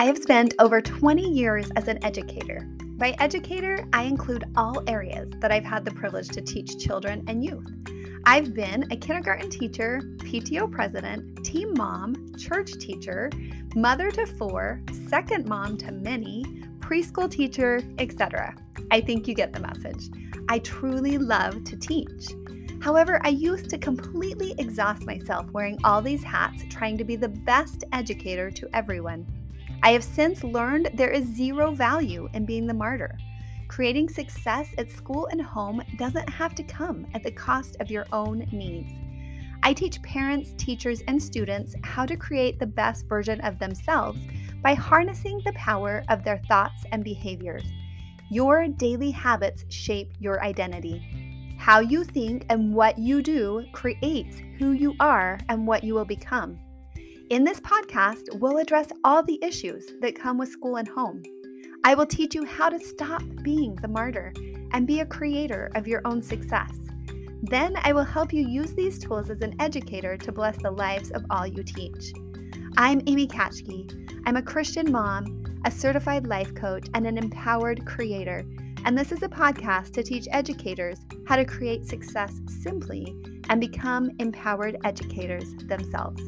I have spent over 20 years as an educator. By educator, I include all areas that I've had the privilege to teach children and youth. I've been a kindergarten teacher, PTO president, team mom, church teacher, mother to four, second mom to many, preschool teacher, etc. I think you get the message. I truly love to teach. However, I used to completely exhaust myself wearing all these hats, trying to be the best educator to everyone. I have since learned there is zero value in being the martyr. Creating success at school and home doesn't have to come at the cost of your own needs. I teach parents, teachers, and students how to create the best version of themselves by harnessing the power of their thoughts and behaviors. Your daily habits shape your identity. How you think and what you do creates who you are and what you will become. In this podcast, we'll address all the issues that come with school and home. I will teach you how to stop being the martyr and be a creator of your own success. Then I will help you use these tools as an educator to bless the lives of all you teach. I'm Amy Katschke. I'm a Christian mom, a certified life coach, and an empowered creator. And this is a podcast to teach educators how to create success simply and become empowered educators themselves.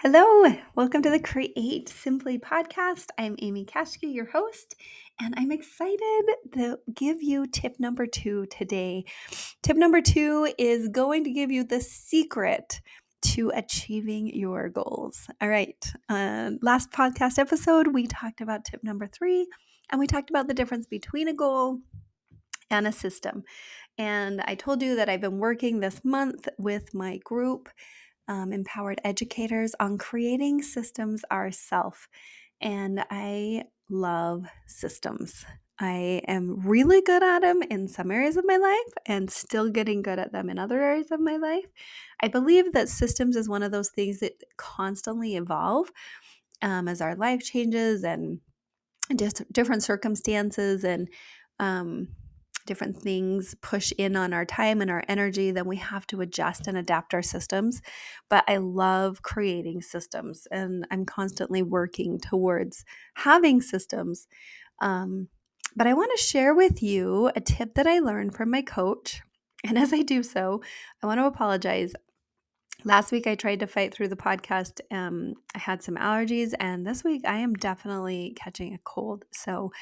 Hello, welcome to the Create Simply podcast. I'm Amy Katschke, your host, and I'm excited to give you tip number two today. Tip number two is going to give you the secret to achieving your goals. All right, uh, last podcast episode, we talked about tip number three, and we talked about the difference between a goal and a system. And I told you that I've been working this month with my group um, empowered educators on creating systems ourselves. And I love systems. I am really good at them in some areas of my life and still getting good at them in other areas of my life. I believe that systems is one of those things that constantly evolve um, as our life changes and just different circumstances and um, different things push in on our time and our energy, then we have to adjust and adapt our systems. But I love creating systems and I'm constantly working towards having systems. Um, but I want to share with you a tip that I learned from my coach. And as I do so, I want to apologize. Last week I tried to fight through the podcast. Um, I had some allergies, and this week I am definitely catching a cold. So,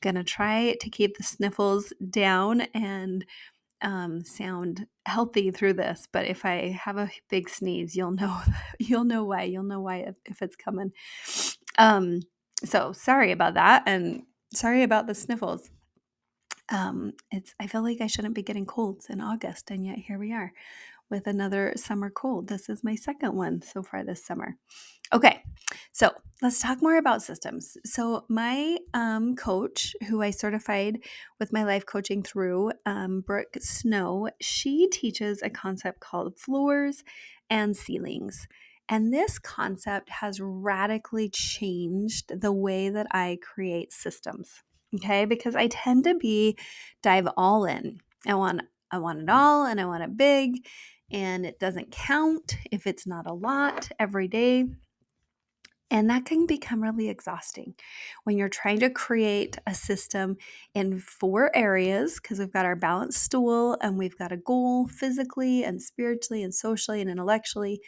gonna try to keep the sniffles down and um, sound healthy through this. But if I have a big sneeze, you'll know you'll know why. You'll know why if, if it's coming. Um, so sorry about that, and sorry about the sniffles. Um, it's I feel like I shouldn't be getting colds in August, and yet here we are with another summer cold. This is my second one so far this summer. Okay, so let's talk more about systems. So, my um, coach, who I certified with my life coaching through, um, Brooke Snow, she teaches a concept called floors and ceilings. And this concept has radically changed the way that I create systems. Okay, because I tend to be dive all in. I want I want it all and I want it big and it doesn't count if it's not a lot every day. And that can become really exhausting when you're trying to create a system in four areas because we've got our balanced stool and we've got a goal physically and spiritually and socially and intellectually.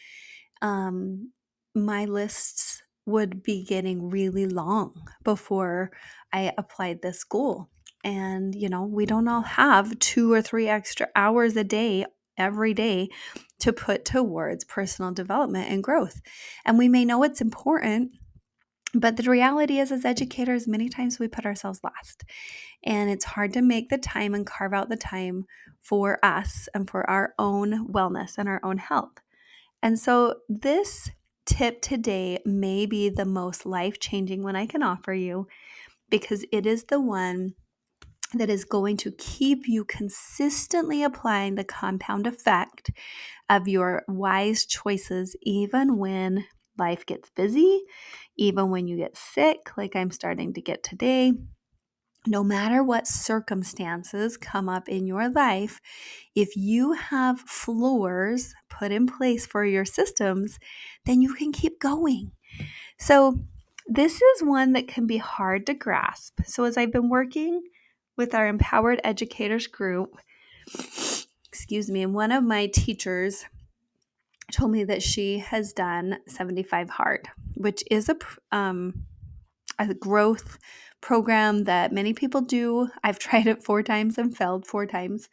Um, my lists would be getting really long before I applied this goal. And, you know, we don't all have two or three extra hours a day every day to put towards personal development and growth. And we may know it's important, but the reality is, as educators, many times we put ourselves last. And it's hard to make the time and carve out the time for us and for our own wellness and our own health. And so, this tip today may be the most life changing one I can offer you because it is the one that is going to keep you consistently applying the compound effect of your wise choices, even when life gets busy, even when you get sick, like I'm starting to get today, no matter what circumstances come up in your life, if you have floors put in place for your systems, then you can keep going. So, this is one that can be hard to grasp. So, as I've been working with our Empowered Educators group, excuse me, and one of my teachers told me that she has done 75 hard, which is a um, a growth program that many people do. I've tried it four times and failed four times.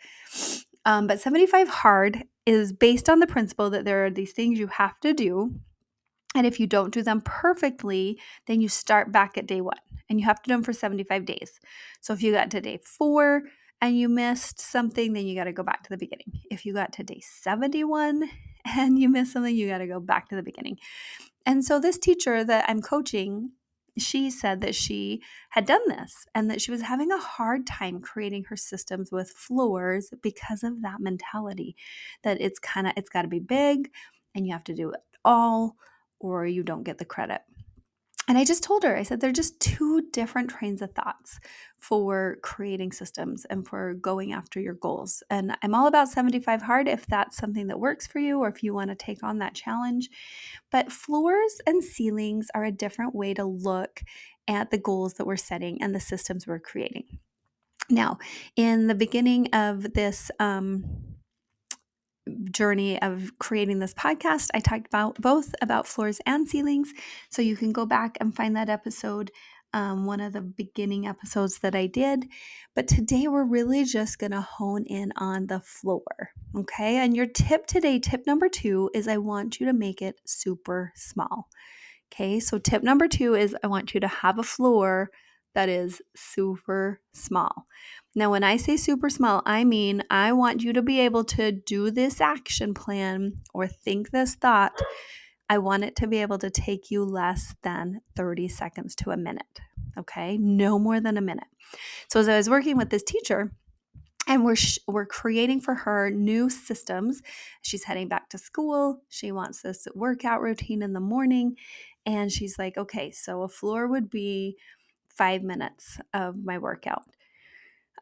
Um, but 75 hard is based on the principle that there are these things you have to do. And if you don't do them perfectly, then you start back at day one and you have to do them for 75 days. So if you got to day four and you missed something, then you got to go back to the beginning. If you got to day 71 and you missed something, you got to go back to the beginning. And so this teacher that I'm coaching she said that she had done this and that she was having a hard time creating her systems with floors because of that mentality that it's kind of it's got to be big and you have to do it all or you don't get the credit and I just told her, I said, they're just two different trains of thoughts for creating systems and for going after your goals. And I'm all about 75 hard if that's something that works for you or if you want to take on that challenge. But floors and ceilings are a different way to look at the goals that we're setting and the systems we're creating. Now, in the beginning of this, um, journey of creating this podcast, I talked about both about floors and ceilings. So you can go back and find that episode, um, one of the beginning episodes that I did. But today we're really just going to hone in on the floor. Okay. And your tip today, tip number two, is I want you to make it super small. Okay. So tip number two is I want you to have a floor that is super small. Now, when I say super small, I mean I want you to be able to do this action plan or think this thought. I want it to be able to take you less than 30 seconds to a minute. Okay, no more than a minute. So, as I was working with this teacher, and we're sh- we're creating for her new systems. She's heading back to school. She wants this workout routine in the morning, and she's like, "Okay, so a floor would be five minutes of my workout.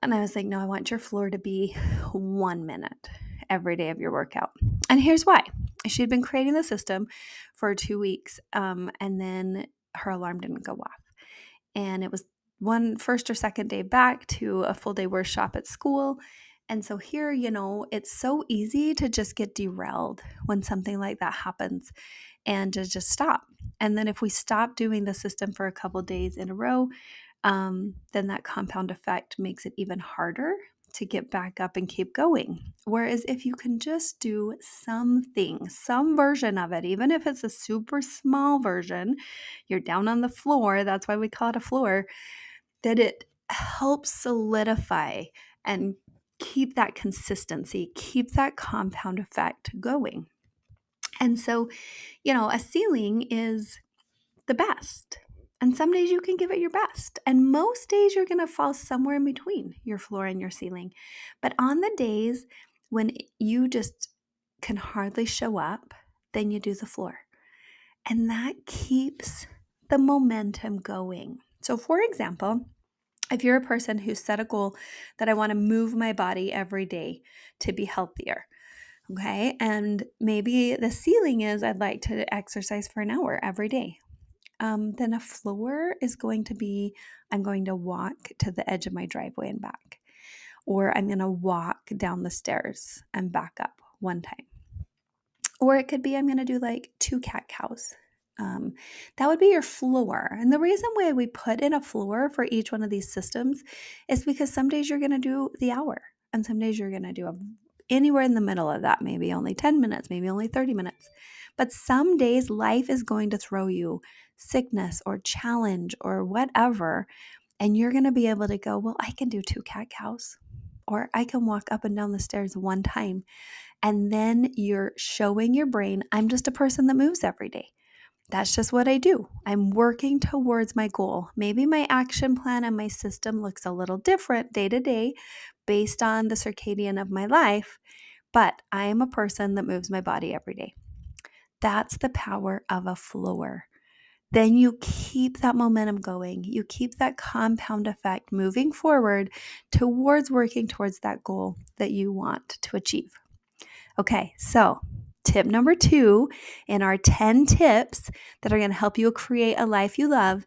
And I was like, no, I want your floor to be one minute every day of your workout. And here's why she had been creating the system for two weeks, um, and then her alarm didn't go off. And it was one first or second day back to a full day workshop at school. And so here, you know, it's so easy to just get derailed when something like that happens and to just stop. And then if we stop doing the system for a couple days in a row, um, then that compound effect makes it even harder to get back up and keep going. Whereas if you can just do something, some version of it, even if it's a super small version, you're down on the floor, that's why we call it a floor, that it helps solidify and keep that consistency, keep that compound effect going. And so, you know, a ceiling is the best. And some days you can give it your best. And most days you're going to fall somewhere in between your floor and your ceiling. But on the days when you just can hardly show up, then you do the floor. And that keeps the momentum going. So, for example, if you're a person who set a goal that I want to move my body every day to be healthier, Okay. And maybe the ceiling is I'd like to exercise for an hour every day. Um, then a floor is going to be I'm going to walk to the edge of my driveway and back, or I'm going to walk down the stairs and back up one time. Or it could be I'm going to do like two cat cows. Um, that would be your floor. And the reason why we put in a floor for each one of these systems is because some days you're going to do the hour and some days you're going to do a anywhere in the middle of that, maybe only 10 minutes, maybe only 30 minutes. But some days life is going to throw you sickness or challenge or whatever. And you're going to be able to go, well, I can do two cat cows, or I can walk up and down the stairs one time. And then you're showing your brain, I'm just a person that moves every day. That's just what I do. I'm working towards my goal. Maybe my action plan and my system looks a little different day to day, based on the circadian of my life, but I am a person that moves my body every day. That's the power of a floor. then you keep that momentum going. You keep that compound effect moving forward towards working towards that goal that you want to achieve. Okay, so tip number two in our 10 tips that are going to help you create a life you love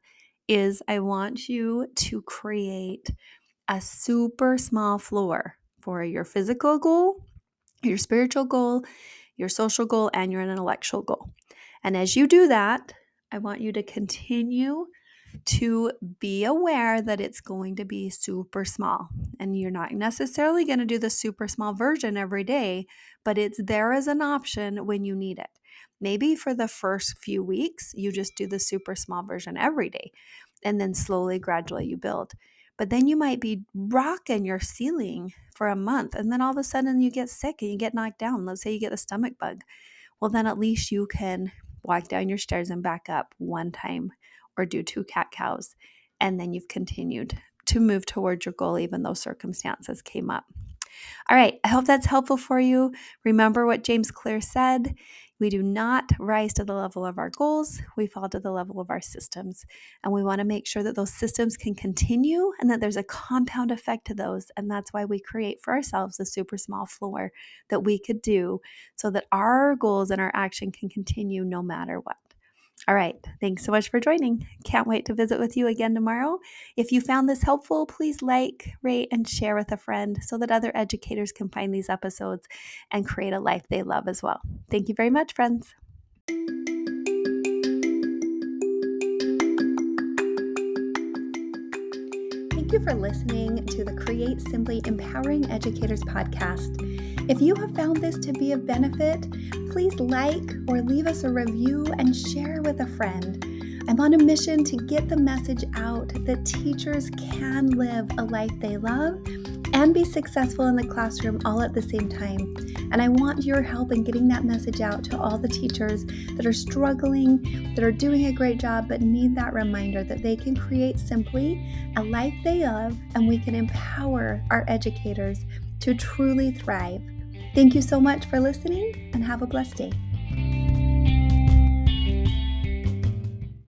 is I want you to create a super small floor for your physical goal, your spiritual goal, your social goal, and your intellectual goal. And as you do that, I want you to continue to be aware that it's going to be super small. And you're not necessarily going to do the super small version every day, but it's there as an option when you need it. Maybe for the first few weeks, you just do the super small version every day, and then slowly, gradually, you build. But then you might be rocking your ceiling for a month, and then all of a sudden you get sick and you get knocked down. Let's say you get the stomach bug. Well, then at least you can walk down your stairs and back up one time or do two cat cows. And then you've continued to move towards your goal, even though circumstances came up. All right, I hope that's helpful for you. Remember what James Clear said we do not rise to the level of our goals, we fall to the level of our systems. And we want to make sure that those systems can continue and that there's a compound effect to those. And that's why we create for ourselves a super small floor that we could do so that our goals and our action can continue no matter what. All right. Thanks so much for joining. Can't wait to visit with you again tomorrow. If you found this helpful, please like, rate, and share with a friend so that other educators can find these episodes and create a life they love as well. Thank you very much, friends. Thank you for listening to the Create Simply Empowering Educators podcast. If you have found this to be of benefit, please like or leave us a review and share with a friend. I'm on a mission to get the message out that teachers can live a life they love and be successful in the classroom all at the same time. And I want your help in getting that message out to all the teachers that are struggling, that are doing a great job, but need that reminder that they can create simply a life they love and we can empower our educators to truly thrive. Thank you so much for listening and have a blessed day.